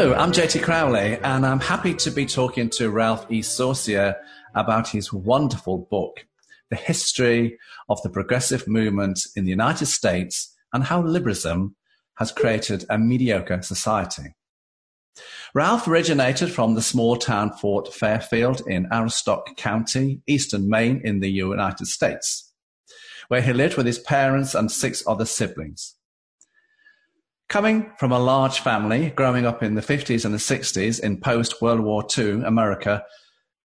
Hello, I'm JT Crowley, and I'm happy to be talking to Ralph E. Saucier about his wonderful book, The History of the Progressive Movement in the United States and How Liberalism Has Created a Mediocre Society. Ralph originated from the small town Fort Fairfield in Aroostook County, eastern Maine in the United States, where he lived with his parents and six other siblings. Coming from a large family, growing up in the 50s and the 60s in post World War II America,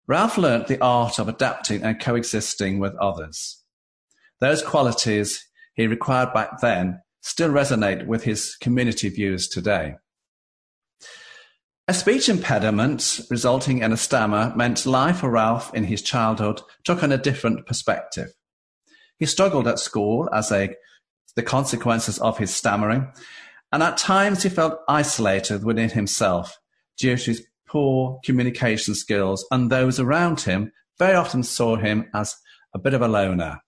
Ralph learnt the art of adapting and coexisting with others. Those qualities he required back then still resonate with his community views today. A speech impediment resulting in a stammer meant life for Ralph in his childhood took on a different perspective. He struggled at school as a the consequences of his stammering and at times he felt isolated within himself due to his poor communication skills, and those around him very often saw him as a bit of a loner.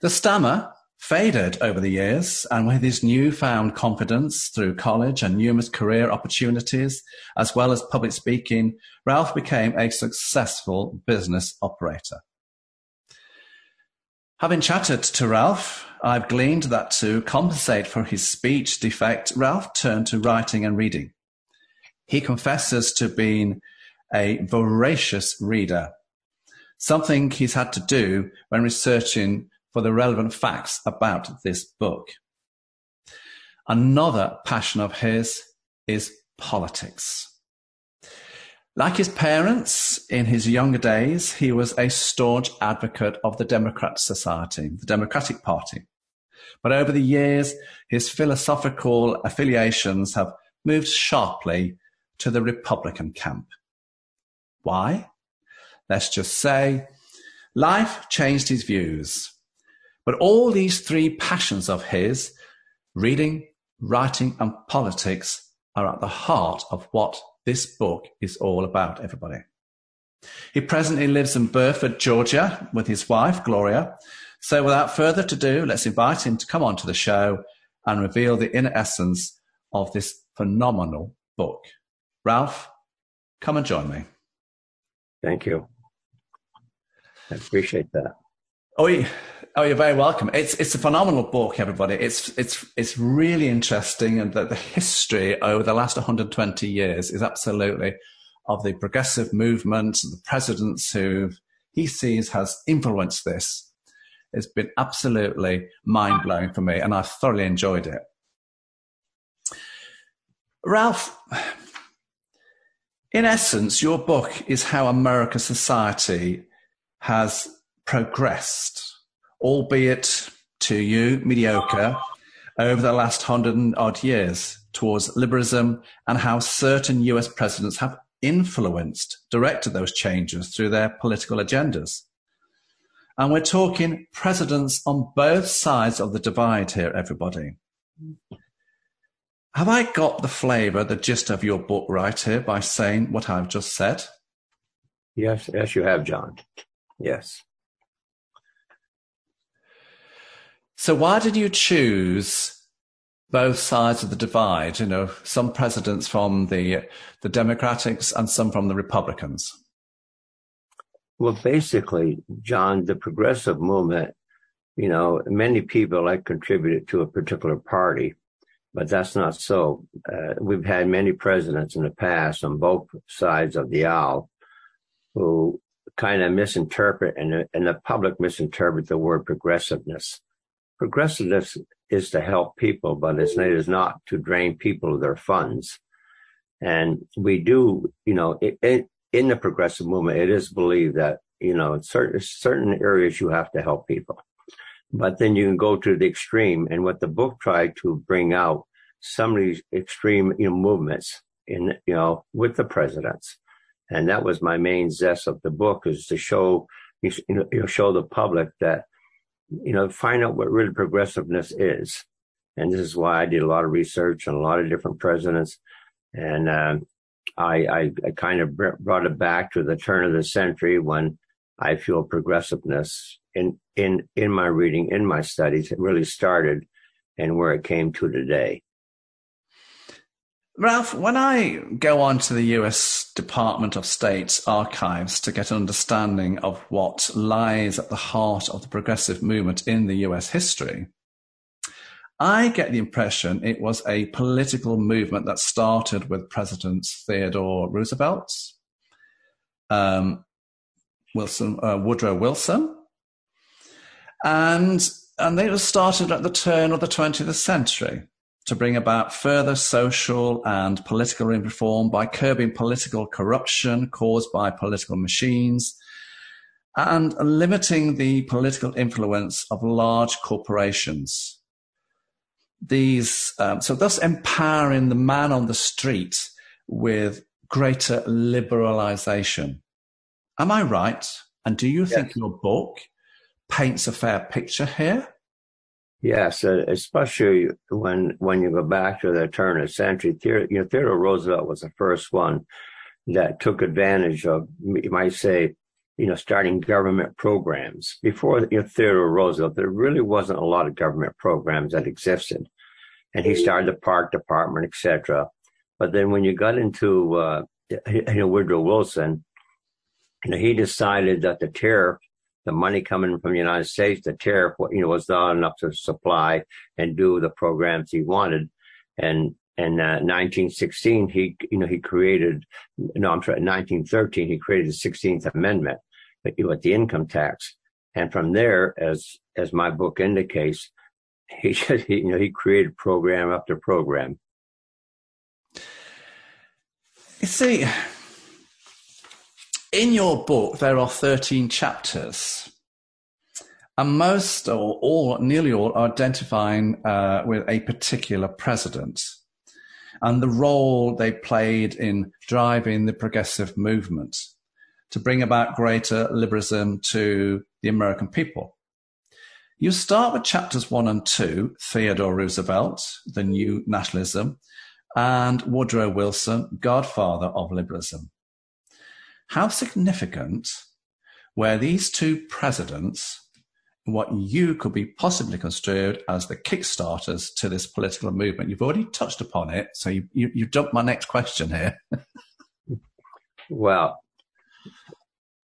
The stammer faded over the years, and with his newfound confidence through college and numerous career opportunities, as well as public speaking, Ralph became a successful business operator. Having chatted to Ralph, I've gleaned that to compensate for his speech defect, Ralph turned to writing and reading. He confesses to being a voracious reader, something he's had to do when researching for the relevant facts about this book. Another passion of his is politics. Like his parents, in his younger days, he was a staunch advocate of the Democrat Society, the Democratic Party. But over the years, his philosophical affiliations have moved sharply to the Republican camp. Why? Let's just say life changed his views. But all these three passions of his, reading, writing, and politics, are at the heart of what this book is all about, everybody. He presently lives in Burford, Georgia, with his wife, Gloria. So without further ado, let's invite him to come on to the show and reveal the inner essence of this phenomenal book. Ralph, come and join me. Thank you. I appreciate that. Oh, oh, you're very welcome. It's it's a phenomenal book, everybody. It's it's it's really interesting, and the, the history over the last 120 years is absolutely of the progressive movement, the presidents who he sees has influenced this. It's been absolutely mind blowing for me, and I thoroughly enjoyed it. Ralph, in essence, your book is how American society has progressed, albeit to you mediocre, over the last hundred and odd years towards liberalism and how certain US presidents have influenced, directed those changes through their political agendas. And we're talking presidents on both sides of the divide here, everybody. Have I got the flavour, the gist of your book right here by saying what I've just said? Yes, yes, you have, John. Yes. So why did you choose both sides of the divide? You know, some presidents from the the Democrats and some from the Republicans. Well, basically, John, the progressive movement, you know, many people like contributed to a particular party, but that's not so. Uh, we've had many presidents in the past on both sides of the aisle who kind of misinterpret and, and the public misinterpret the word progressiveness progressiveness is to help people, but it's, it is not to drain people of their funds. And we do, you know, it, it, in the progressive movement, it is believed that, you know, in certain, certain areas you have to help people. But then you can go to the extreme. And what the book tried to bring out some of these extreme, you know, movements in, you know, with the presidents And that was my main zest of the book is to show, you know, show the public that, you know, find out what really progressiveness is. And this is why I did a lot of research on a lot of different presidents. And, uh, I, I, I kind of brought it back to the turn of the century when I feel progressiveness in, in, in my reading, in my studies, it really started and where it came to today. Ralph, when I go on to the US Department of State's archives to get an understanding of what lies at the heart of the progressive movement in the US history, I get the impression it was a political movement that started with President Theodore Roosevelt, um, Wilson, uh, Woodrow Wilson, and and they were started at the turn of the 20th century to bring about further social and political reform by curbing political corruption caused by political machines and limiting the political influence of large corporations. These, um, so thus empowering the man on the street with greater liberalization. Am I right? And do you yes. think your book paints a fair picture here? Yes, uh, especially when when you go back to the turn of the century. Theodore, you know, Theodore Roosevelt was the first one that took advantage of, you might say, you know, starting government programs. Before you know, Theodore Roosevelt, there really wasn't a lot of government programs that existed, and he started the Park Department, etc. But then when you got into uh, you know Woodrow Wilson, you know, he decided that the tariff the money coming from the United States, the tariff, you know, was not enough to supply and do the programs he wanted. And in uh, 1916, he, you know, he created, no, I'm sorry, 1913, he created the 16th Amendment with the income tax. And from there, as, as my book indicates, he, he you know, he created program after program. See, in your book, there are 13 chapters. And most or all, nearly all, are identifying uh, with a particular president and the role they played in driving the progressive movement to bring about greater liberalism to the American people. You start with chapters one and two, Theodore Roosevelt, the new nationalism, and Woodrow Wilson, godfather of liberalism. How significant were these two presidents what you could be possibly construed as the kickstarters to this political movement? You've already touched upon it, so you, you, you dumped my next question here. well,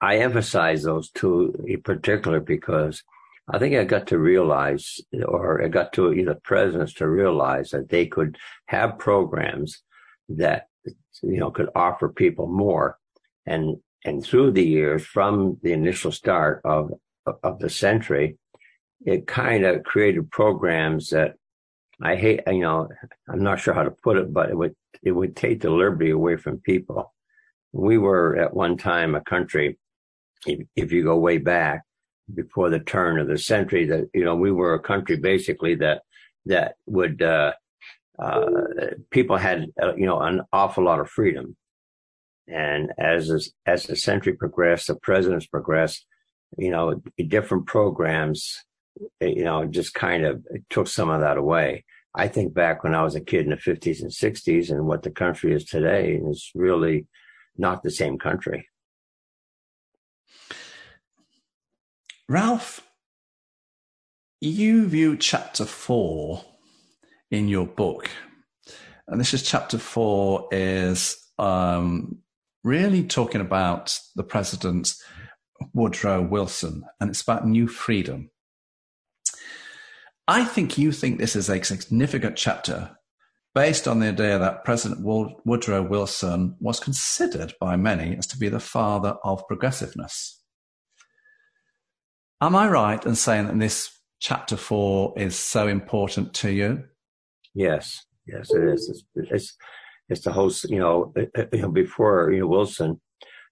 I emphasize those two in particular because I think I got to realize, or I got to the presidents to realize that they could have programs that you know could offer people more and and through the years from the initial start of of the century it kind of created programs that i hate you know i'm not sure how to put it but it would it would take the liberty away from people. We were at one time a country if, if you go way back before the turn of the century that you know we were a country basically that that would uh, uh, people had uh, you know an awful lot of freedom and as as the century progressed, the presidents progressed, you know, different programs, you know, just kind of took some of that away. I think back when I was a kid in the 50s and 60s and what the country is today is really not the same country. Ralph, you view chapter four in your book, and this is chapter four is um, really talking about the president, Woodrow Wilson, and it's about new freedom. I think you think this is a significant chapter based on the idea that President Woodrow Wilson was considered by many as to be the father of progressiveness. Am I right in saying that this chapter four is so important to you? Yes, yes, it is. It's, it's, it's the whole, you know, uh, uh, you know, before, you know, Wilson,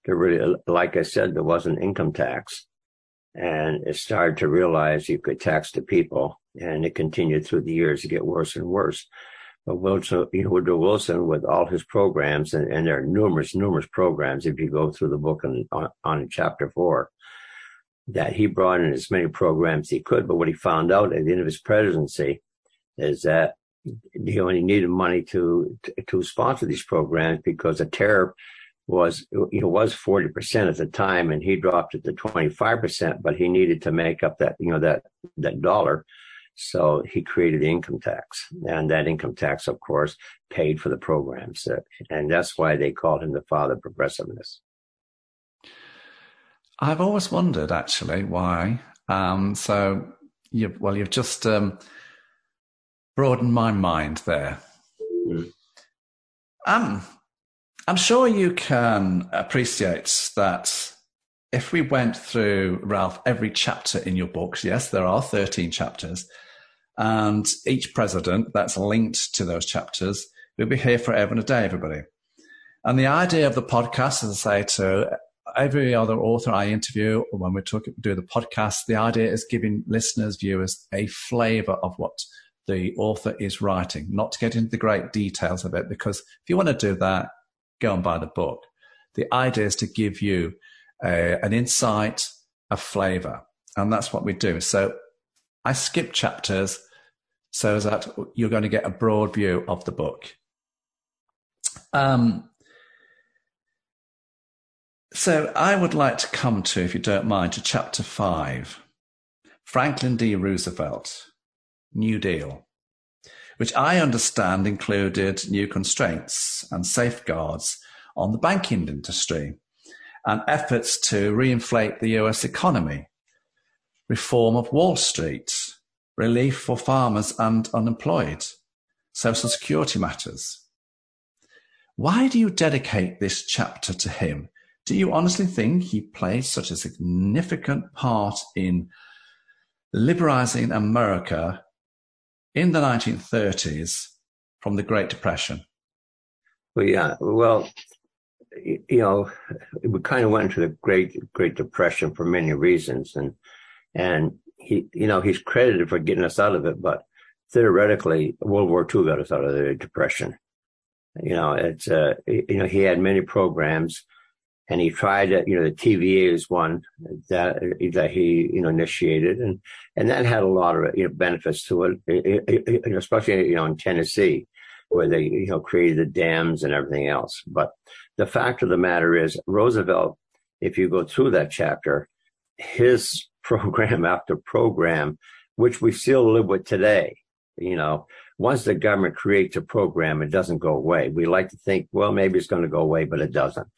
there really, like I said, there wasn't income tax. And it started to realize you could tax the people and it continued through the years to get worse and worse. But Wilson, you know, Woodrow Wilson with all his programs, and, and, there are numerous, numerous programs if you go through the book on, on, on chapter four, that he brought in as many programs he could. But what he found out at the end of his presidency is that he only needed money to, to, sponsor these programs because the tariff was you know was 40% at the time and he dropped it to 25% but he needed to make up that you know that that dollar. So he created the income tax and that income tax of course paid for the programs and that's why they called him the father of progressiveness. I've always wondered actually why um, so you well you've just um, broadened my mind there mm. um I'm sure you can appreciate that if we went through, Ralph, every chapter in your books, yes, there are 13 chapters, and each president that's linked to those chapters, we'll be here forever and a day, everybody. And the idea of the podcast, as I say to every other author I interview, or when we talk, do the podcast, the idea is giving listeners, viewers a flavor of what the author is writing, not to get into the great details of it, because if you want to do that, go and buy the book. The idea is to give you a, an insight, a flavor, and that's what we do. So I skip chapters so that you're going to get a broad view of the book. Um, so I would like to come to, if you don't mind, to chapter five Franklin D. Roosevelt, New Deal which I understand included new constraints and safeguards on the banking industry and efforts to reinflate the US economy, reform of Wall Street, relief for farmers and unemployed, social security matters. Why do you dedicate this chapter to him? Do you honestly think he played such a significant part in liberalizing America in the 1930s from the Great Depression? Well, yeah. Well, you know, we kind of went into the Great Great Depression for many reasons, and and he, you know, he's credited for getting us out of it, but theoretically, World War II got us out of the Depression. You know, it's uh, you know, he had many programs and he tried you know, the TVA is one that that he, you know, initiated, and and that had a lot of you know benefits to it especially you know in Tennessee, where they you know created the dams and everything else. But the fact of the matter is, Roosevelt, if you go through that chapter, his program after program, which we still live with today, you know, once the government creates a program, it doesn't go away. We like to think, well, maybe it's going to go away, but it doesn't.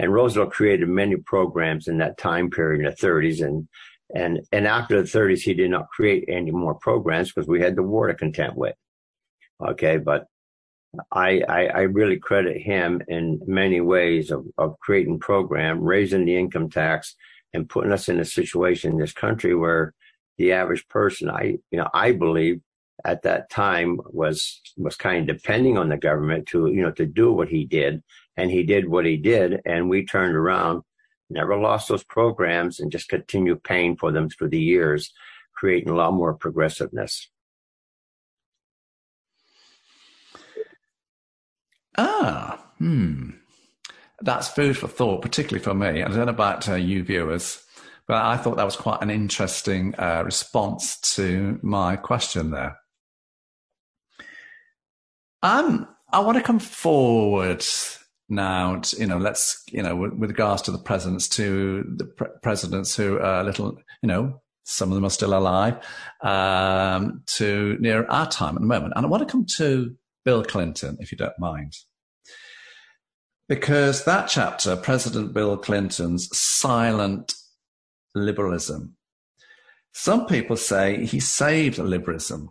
And Roosevelt created many programs in that time period in the 30s. And, and, and after the 30s, he did not create any more programs because we had the war to contend with. Okay. But I, I, I really credit him in many ways of, of creating program, raising the income tax and putting us in a situation in this country where the average person, I, you know, I believe at that time was was kind of depending on the government to you know to do what he did and he did what he did and we turned around never lost those programs and just continued paying for them through the years creating a lot more progressiveness. Ah hmm. That's food for thought particularly for me. I don't know about uh, you viewers but i thought that was quite an interesting uh, response to my question there. Um, I want to come forward now. You know, let's you know, with, with, regards to the presidents, to the pre- presidents who are a little, you know, some of them are still alive, um, to near our time at the moment. And I want to come to Bill Clinton, if you don't mind. Because that chapter, President Bill Clinton's silent liberalism, some people say he saved liberalism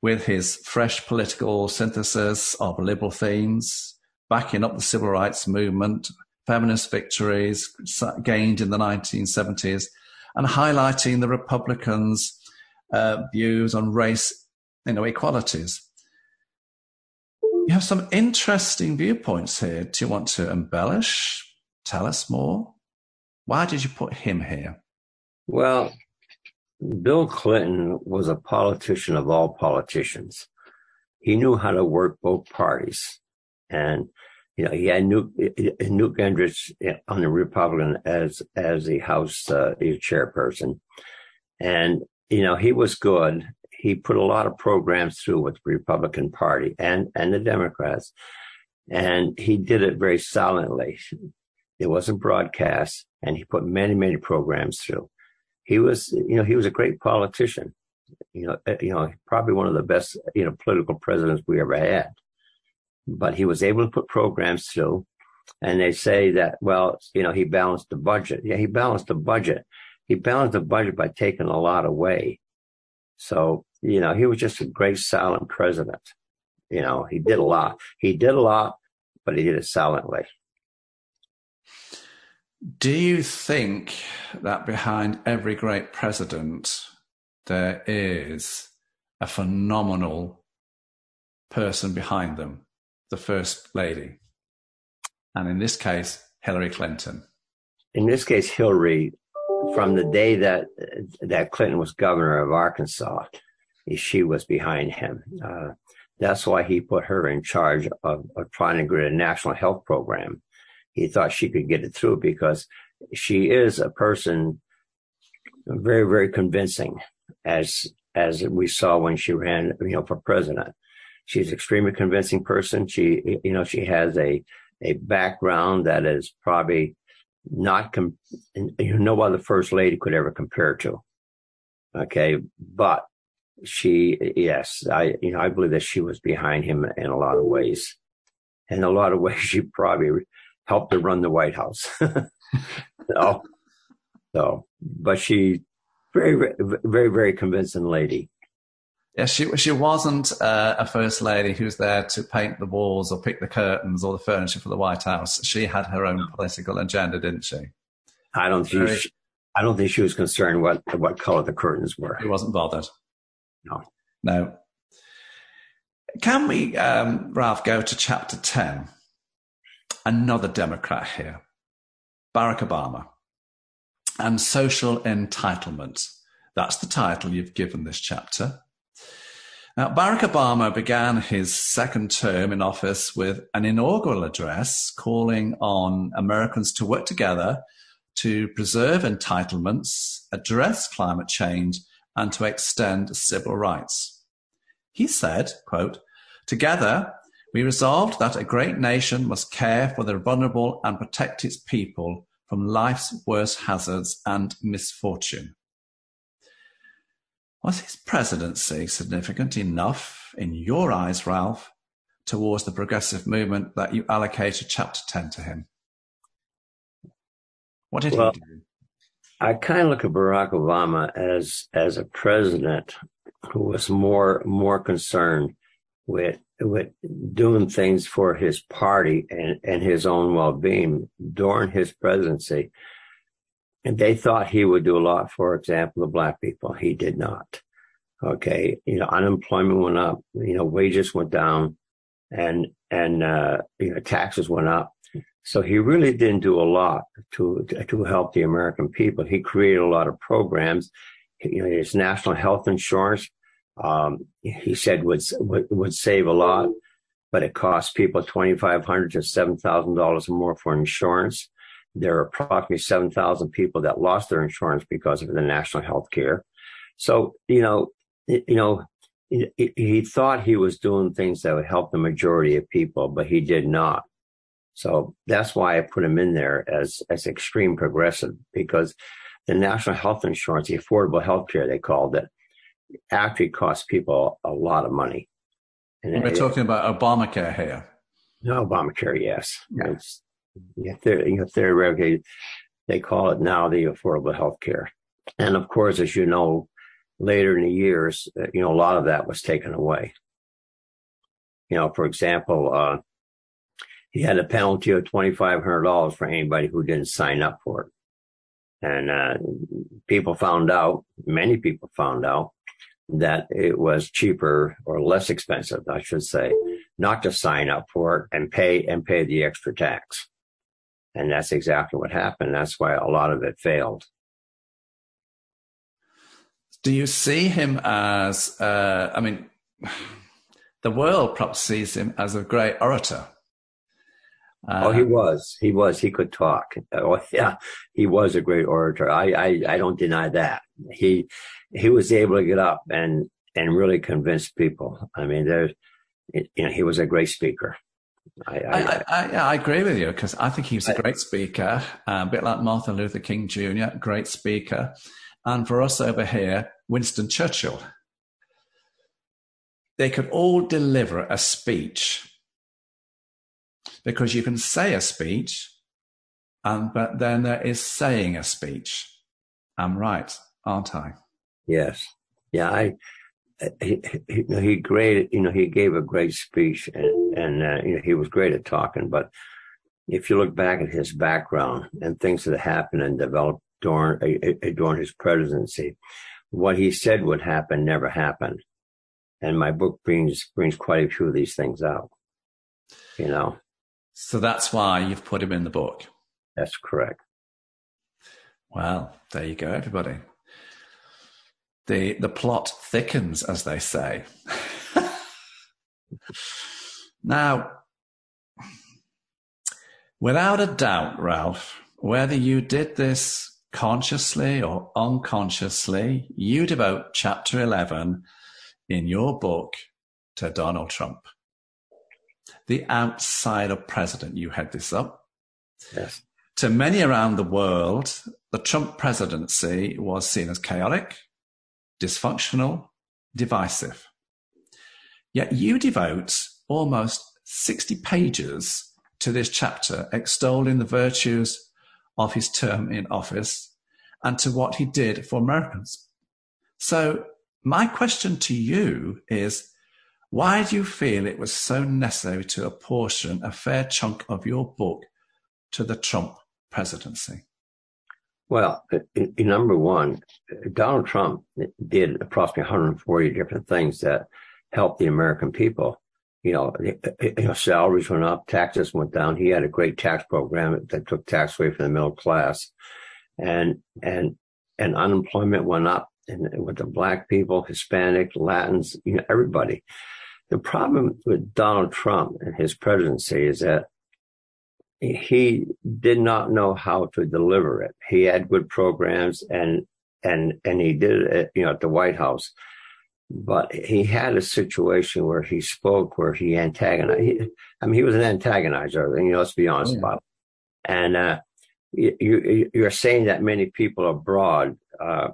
with his fresh political synthesis of liberal themes, backing up the civil rights movement, feminist victories gained in the 1970s, and highlighting the Republicans' uh, views on race inequalities. You have some interesting viewpoints here. Do you want to embellish? Tell us more. Why did you put him here? Well, Bill Clinton was a politician of all politicians. he knew how to work both parties. And, you know, he had Newt, Newt Gingrich on the Republican as, as the House uh, chairperson. And, you know, he was good. He put a lot of programs through with the Republican Party and, and the Democrats. And he did it very silently. It wasn't broadcast and he put many, many programs through. He was, you know, he was a great politician you know, eh, you know, probably one of the best, you know, political presidents we ever had. But he was able to put programs through. And they say that, well, you know, he balanced the budget. Yeah, he balanced the budget. He balanced the budget by taking a lot away. So, you know, he was just a great silent president. You know, he did a lot. He did a lot, but he did it silently. Do you think that behind every great president there is a phenomenal person behind them, the First Lady. And in this case, Hillary Clinton. In this case, Hillary, from the day that that Clinton was governor of Arkansas, she was behind him. Uh, that's why he put her in charge of, of trying to get a national health program. He thought she could get it through because she is a person very, very convincing as as we saw when she ran, you know, for president. She's an extremely convincing person. She, you know, she has a a background that is probably not, com- you know, no other first lady could ever compare to. Okay, but she, yes, I, you know, I believe that she was behind him in a lot of ways. In a lot of ways, she probably helped to run the White House. so, so, but she very, very, very convincing lady. Yeah, she she wasn't uh, a first lady who was there to paint the walls or pick the curtains or the furniture for the White House. She had her own political agenda, didn't she? I don't think she, I don't think she was concerned what what color the curtains were. She wasn't bothered. No, no. Can we, um, Ralph, go to chapter ten? Another Democrat here, Barack Obama and social entitlement. That's the title you've given this chapter. Now, Barack Obama began his second term in office with an inaugural address calling on Americans to work together to preserve entitlements, address climate change, and to extend civil rights. He said, quote, Together, we resolved that a great nation must care for the vulnerable and protect its people from life's worst hazards and misfortune. Was his presidency significant enough, in your eyes, Ralph, towards the progressive movement that you allocated chapter 10 to him? What did well, he do? I kind of look at Barack Obama as as a president who was more more concerned with with doing things for his party and, and his own well-being during his presidency. And they thought he would do a lot, for example, the black people. He did not. Okay. You know, unemployment went up, you know, wages went down and, and, uh, you know, taxes went up. So he really didn't do a lot to, to help the American people. He created a lot of programs. You know, his national health insurance um, he said would, would, would save a lot, but it costs people twenty five hundred to seven thousand dollars or more for insurance. There are approximately seven thousand people that lost their insurance because of the national health care. So you know, you know, he, he thought he was doing things that would help the majority of people, but he did not. So that's why I put him in there as as extreme progressive because the national health insurance, the affordable health care, they called it actually costs people a lot of money. And We're it, talking about Obamacare here. No, Obamacare, yes. Yeah. It's, theoretically, they call it now the Affordable Health Care. And of course, as you know, later in the years, uh, you know, a lot of that was taken away. You know, for example, uh, he had a penalty of $2,500 for anybody who didn't sign up for it. And uh, people found out, many people found out, that it was cheaper or less expensive, I should say, not to sign up for it and pay and pay the extra tax. And that's exactly what happened. That's why a lot of it failed. Do you see him as, uh, I mean, the world perhaps sees him as a great orator. Uh, oh, he was. He was. He could talk. Oh, yeah, he was a great orator. I, I, I don't deny that. He, he was able to get up and and really convince people. I mean, there's, you know, he was a great speaker. I, I, I, I, uh, agree with you because I think he was a great speaker, uh, a bit like Martin Luther King Jr., great speaker. And for us over here, Winston Churchill. They could all deliver a speech because you can say a speech, and but then there is saying a speech. I'm right, aren't I? Yes. Yeah, I he, he, he great, you know, he gave a great speech and, and, uh, you know, he was great at talking, but if you look back at his background and things that happened and developed during, uh, during his presidency, what he said would happen never happened. And my book brings, brings quite a few of these things out, you know. So that's why you've put him in the book. That's correct. Well, there you go, everybody the the plot thickens, as they say. now, without a doubt, Ralph, whether you did this consciously or unconsciously, you devote chapter 11 in your book to Donald Trump. The outsider president, you head this up. Yes. To many around the world, the Trump presidency was seen as chaotic, dysfunctional, divisive. Yet you devote almost 60 pages to this chapter, extolling the virtues of his term in office and to what he did for Americans. So, my question to you is why do you feel it was so necessary to apportion a fair chunk of your book to the Trump presidency? Well, uh, number one, Donald Trump did approximately 140 different things that helped the American people. You know, you know, salaries went up, taxes went down. He had a great tax program that took tax away from the middle class, and and and unemployment went up, and with the black people, Hispanic, Latins, you know, everybody. The problem with Donald Trump and his presidency is that he did not know how to deliver it. He had good programs and and and he did it, you know, at the White House. But he had a situation where he spoke where he antagonized. He, I mean, he was an antagonizer. You know, let's be honest yeah. about it. And uh, you, you, are saying that many people abroad uh,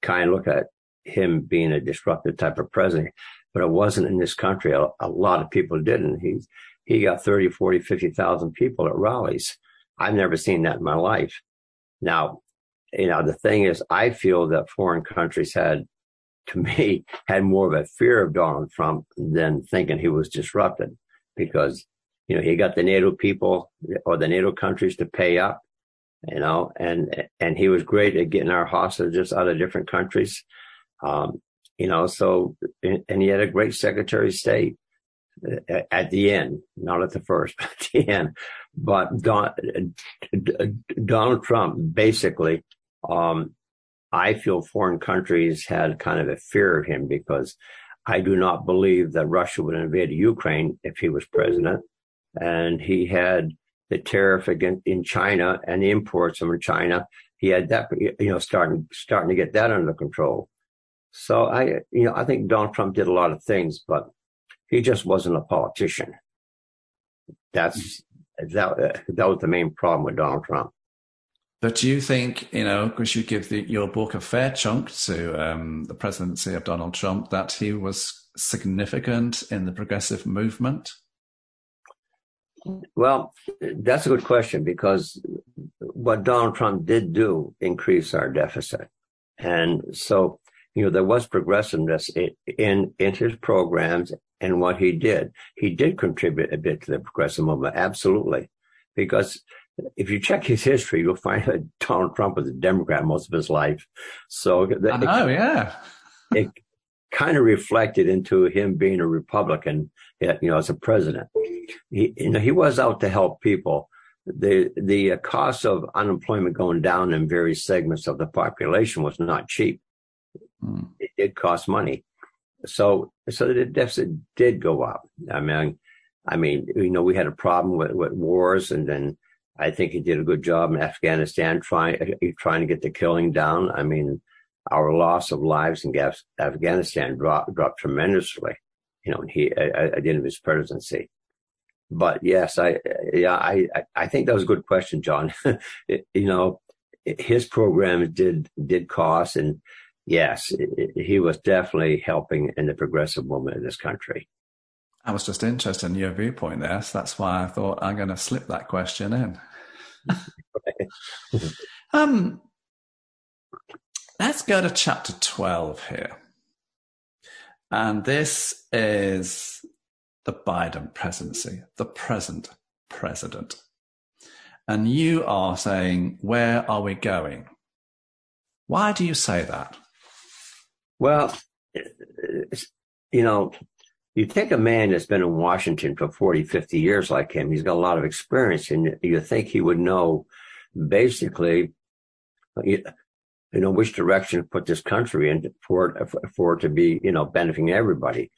kind of look at him being a disruptive type of president, but it wasn't in this country. A, a lot of people didn't. He he got 30, 40, 50,000 people at rallies. I've never seen that in my life. Now, you know, the thing is, I feel that foreign countries had, to me, had more of a fear of Donald Trump than thinking he was disrupted because, you know, he got the NATO people or the NATO countries to pay up, you know, and, and he was great at getting our hostages out of different countries. Um, you know, so, and he had a great secretary of state at the end, not at the first, but at the end. But Don, Donald Trump basically, um, I feel foreign countries had kind of a fear of him because I do not believe that Russia would invade Ukraine if he was president. And he had the tariff against in China and the imports from China. He had that, you know, starting starting to get that under control. So I, you know, I think Donald Trump did a lot of things, but he just wasn't a politician. That's that, that was the main problem with Donald Trump. But do you think, you know, because you give the, your book a fair chunk to um, the presidency of Donald Trump, that he was significant in the progressive movement? Well, that's a good question because what Donald Trump did do increase our deficit. And so, you know, there was progressiveness in, in, in his programs and what he did. He did contribute a bit to the progressive movement, absolutely. Because if you check his history, you'll find that Donald Trump was a Democrat most of his life. So I know, it, yeah. it kind of reflected into him being a Republican, you know, as a president. He, you know, he was out to help people. The the cost of unemployment going down in various segments of the population was not cheap. Mm. It did cost money so, so the deficit did go up. I mean, I mean, you know, we had a problem with, with wars and then I think he did a good job in Afghanistan trying, trying to get the killing down. I mean, our loss of lives in Afghanistan dropped, dropped tremendously, you know, he, at the end of his presidency. But yes, I, yeah, I, I think that was a good question, John. you know, his program did, did cost and yes, it, he was definitely helping in the progressive movement in this country. I was just interested in your viewpoint there. So that's why I thought I'm going to slip that question in. um, let's go to chapter 12 here. And this is the Biden presidency, the present president. And you are saying, where are we going? Why do you say that? Well, you know, you take a man that's been in Washington for 40, 50 years like him, he's got a lot of experience, and you think he would know basically, you, know, which direction to put this country in for it, for it to be, you know, benefiting everybody.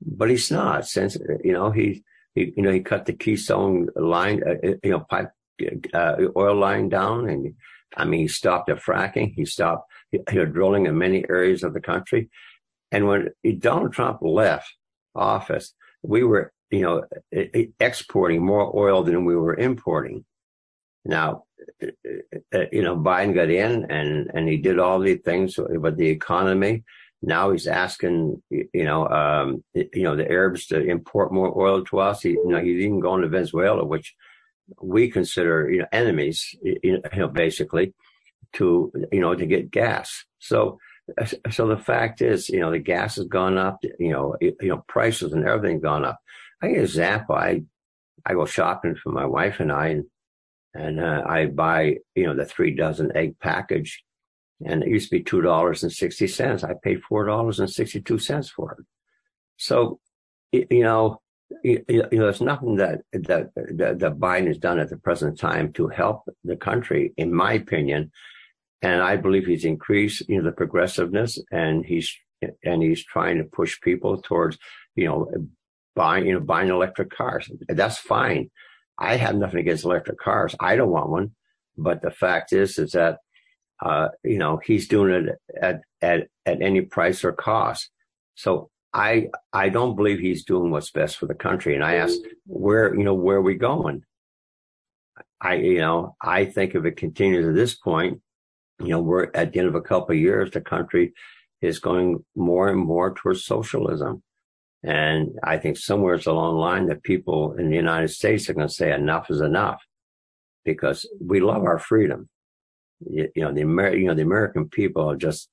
But he's not, since, you know, he, he you know, he cut the Keystone line, uh, you know, pipe, uh, oil line down, and I mean, he stopped the fracking, he stopped, you know, drilling in many areas of the country. And when Donald Trump left, office, we were, you know, exporting more oil than we were importing. Now, you know, Biden got in and, and he did all these things with the economy. Now he's asking, you know, um, you know, the Arabs to import more oil to us. He, you know, he's even going to Venezuela, which we consider, you know, enemies, you know, basically to, you know, to get gas. So so the fact is, you know, the gas has gone up, you know, you know, prices and everything gone up. I get an example. I, I go shopping for my wife and I, and, and uh, I buy, you know, the three dozen egg package and it used to be $2.60. I paid $4.62 for it. So, you know, you, know, there's nothing that, that, that, that Biden has done at the present time to help the country, in my opinion, and I believe he's increased, you know, the progressiveness and he's, and he's trying to push people towards, you know, buying, you know, buying electric cars. That's fine. I have nothing against electric cars. I don't want one. But the fact is, is that, uh, you know, he's doing it at, at, at any price or cost. So I, I don't believe he's doing what's best for the country. And I ask, where, you know, where are we going? I, you know, I think if it continues at this point, you know, we're at the end of a couple of years, the country is going more and more towards socialism. And I think somewhere along the line that people in the United States are going to say enough is enough because we love our freedom. You, you know, the Amer- you know, the American people are just,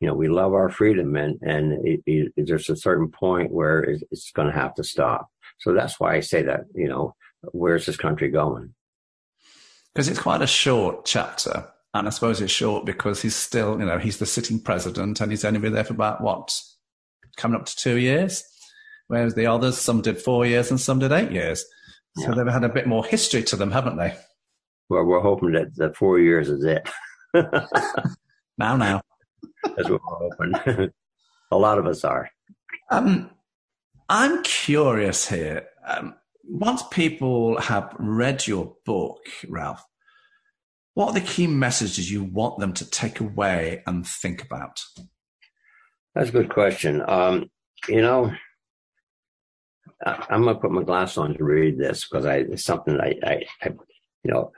you know, we love our freedom and, and it, it, there's a certain point where it's, it's going to have to stop. So that's why I say that, you know, where's this country going? Because it's quite a short chapter and I suppose it's short because he's still, you know, he's the sitting president and he's only been there for about what, coming up to two years. Whereas the others, some did four years and some did eight years. So yeah. they've had a bit more history to them, haven't they? Well, we're hoping that the four years is it. now, now. That's what we're hoping. a lot of us are. Um, I'm curious here. Um, once people have read your book, Ralph, what are the key messages you want them to take away and think about? That's a good question. Um, you know, I, am going to put my glass on to read this because I, it's something I, I, I, you know,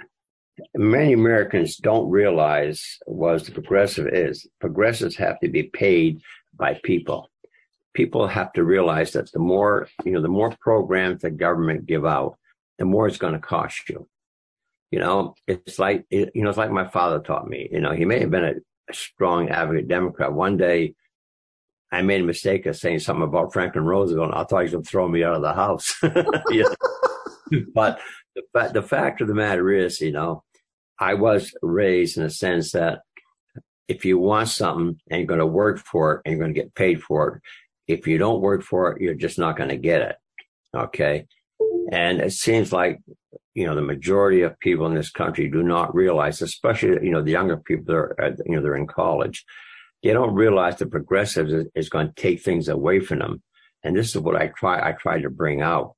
many Americans don't realize was the progressive is. Progressives have to be paid by people. People have to realize that the more, you know, the more programs the government give out, the more it's going to cost you. You know, it's like, it, you know, it's like my father taught me. You know, he may have been a, a strong advocate Democrat. One day, I made a mistake of saying something about Franklin Roosevelt. And I thought he was going to throw me out of the house. but the, the fact of the matter is, you know, I was raised in a sense that if you want something and you're going to work for it and you're going to get paid for it, if you don't work for it, you're just not going to get it. Okay. And it seems like you know, the majority of people in this country do not realize, especially, you know, the younger people that are, you know, they're in college. they don't realize the progressives is, is going to take things away from them. And this is what I try, I try to bring out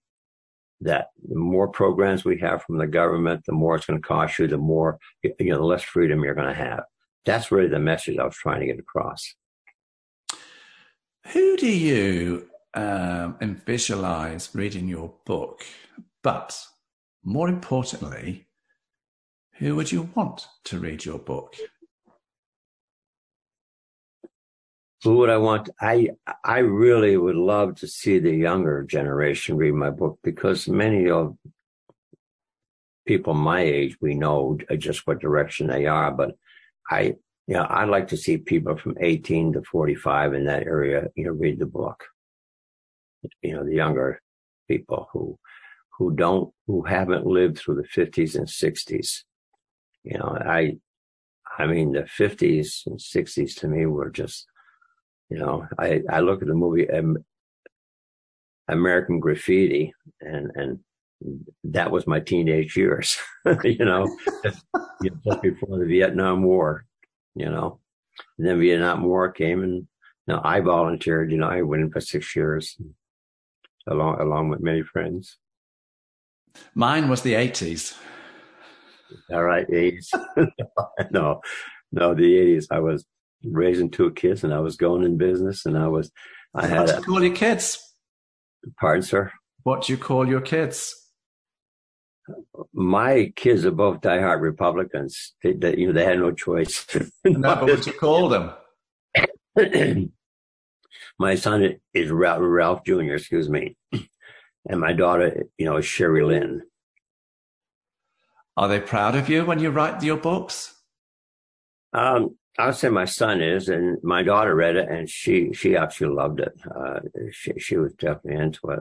that the more programs we have from the government, the more it's going to cost you, the more, you know, the less freedom you're going to have. That's really the message I was trying to get across. Who do you um, visualize reading your book? But more importantly, who would you want to read your book? Who would I want? I I really would love to see the younger generation read my book because many of people my age we know just what direction they are. But I, you know, I'd like to see people from 18 to 45 in that area, you know, read the book. You know, the younger people who who don't who haven't lived through the 50s and 60s. You know, I I mean the 50s and 60s to me were just you know, I, I look at the movie American Graffiti and, and that was my teenage years, you know, just, just before the Vietnam War, you know, and then Vietnam War came and now I volunteered, you know, I went in for six years along, along with many friends. Mine was the 80s. All right, 80s. no, no, the 80s. I was raising two kids and I was going in business and I was, I what had. What do you call your kids? Pardon, sir? What do you call your kids? My kids are both diehard Republicans. They, they, you know, they had no choice. no, but what you call them? my son is Ralph, Ralph Jr., excuse me. And my daughter, you know, is Sherry Lynn. Are they proud of you when you write your books? Um, I would say my son is, and my daughter read it, and she she actually loved it. Uh, she she was definitely into it.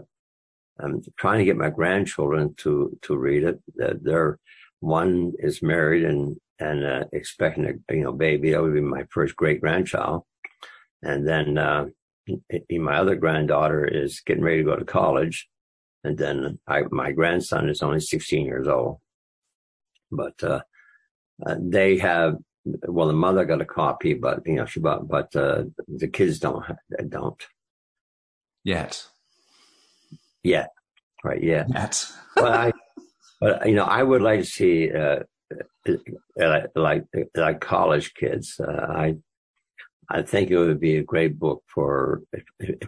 I'm trying to get my grandchildren to to read it. They're one is married and and uh, expecting a you know baby. That would be my first great grandchild, and then uh, my other granddaughter is getting ready to go to college, and then I, my grandson is only 16 years old. But uh, uh they have well, the mother got a copy, but you know she bought, but uh, the kids don't don't yet. Yet, right? Yeah. Yet. but I, but you know, I would like to see uh, uh like like college kids. Uh, I I think it would be a great book for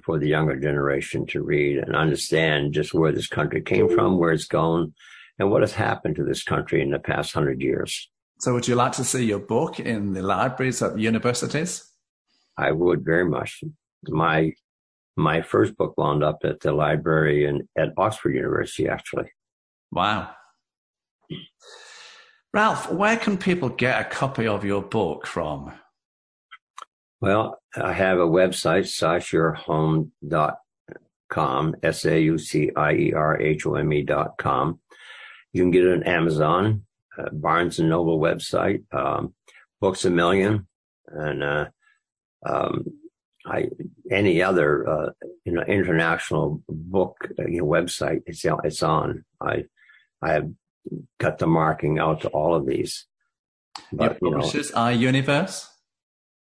for the younger generation to read and understand just where this country came from, where it's gone, and what has happened to this country in the past hundred years. So, would you like to see your book in the libraries of universities? I would very much. My my first book wound up at the library in, at Oxford University, actually. Wow. Ralph, where can people get a copy of your book from? Well, I have a website, saucierhome.com, S A U C I E R H O M E.com. You can get it on Amazon, uh, Barnes and Noble website, um, Books a Million, and uh, um, I, any other uh, you know international book uh, you know, website it's it's on. I I have got the marking out to all of these. But, Your publishers you know, are iUniverse.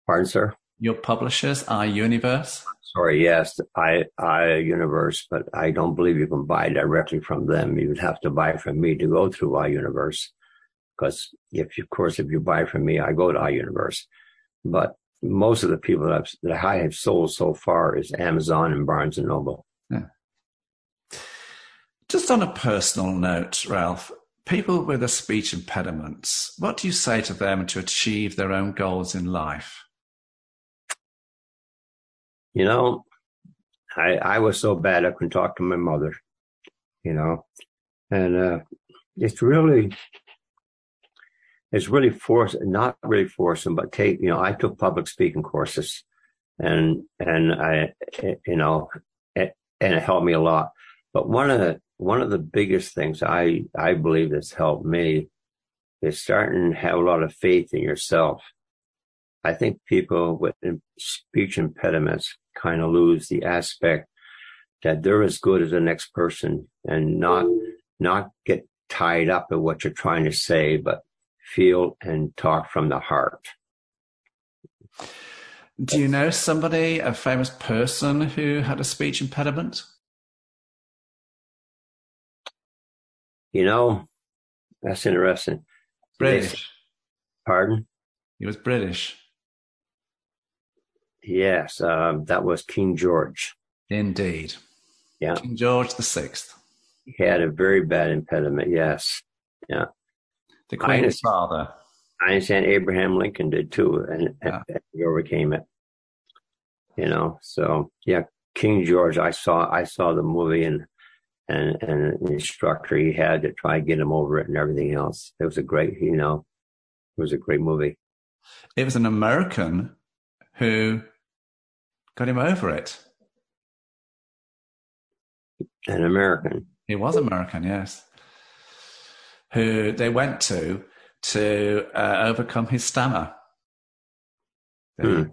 Pardon, sir. Your publishers are iUniverse. Sorry, yes, I I Universe, but I don't believe you can buy directly from them. You would have to buy from me to go through iUniverse because if, of course, if you buy from me, I go to iUniverse. But most of the people that, I've, that I have sold so far is Amazon and Barnes and Noble. Yeah. Just on a personal note, Ralph, people with a speech impediment, what do you say to them to achieve their own goals in life? You know, I I was so bad I couldn't talk to my mother, you know, and uh, it's really it's really force, not really forcing, but take, you know, I took public speaking courses and, and I, you know, and it helped me a lot. But one of the, one of the biggest things I, I believe that's helped me is starting to have a lot of faith in yourself. I think people with speech impediments kind of lose the aspect that they're as good as the next person and not, not get tied up in what you're trying to say, but feel and talk from the heart. Do you know somebody, a famous person who had a speech impediment? You know, that's interesting. British. Pardon? He was British. Yes, um, that was King George. Indeed. Yeah. King George the Sixth. He had a very bad impediment. Yes. Yeah. The Queen's father. I understand Abraham Lincoln did too, and, yeah. and he overcame it. You know, so yeah, King George. I saw I saw the movie and and and the instructor he had to try and get him over it and everything else. It was a great, you know, it was a great movie. It was an American who got him over it. An American. He was American, yes. Who they went to to uh, overcome his stammer. Hmm.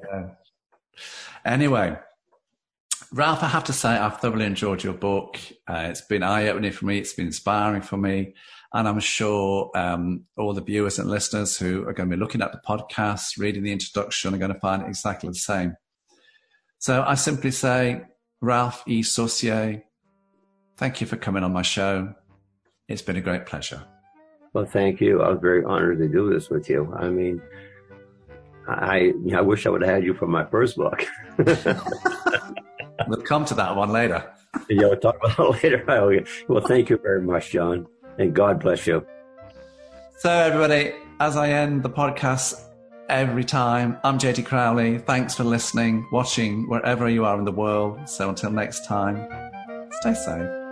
Anyway, Ralph, I have to say I've thoroughly enjoyed your book. Uh, it's been eye-opening for me. It's been inspiring for me. And I'm sure um, all the viewers and listeners who are going to be looking at the podcast, reading the introduction, are going to find it exactly the same. So I simply say, Ralph E. Saucier, thank you for coming on my show. It's been a great pleasure. Well, thank you. I was very honored to do this with you. I mean, I I wish I would have had you for my first book. we'll come to that one later. yeah, we'll talk about it later. Well, thank you very much, John, and God bless you. So, everybody, as I end the podcast every time, I'm JD Crowley. Thanks for listening, watching, wherever you are in the world. So, until next time, stay safe.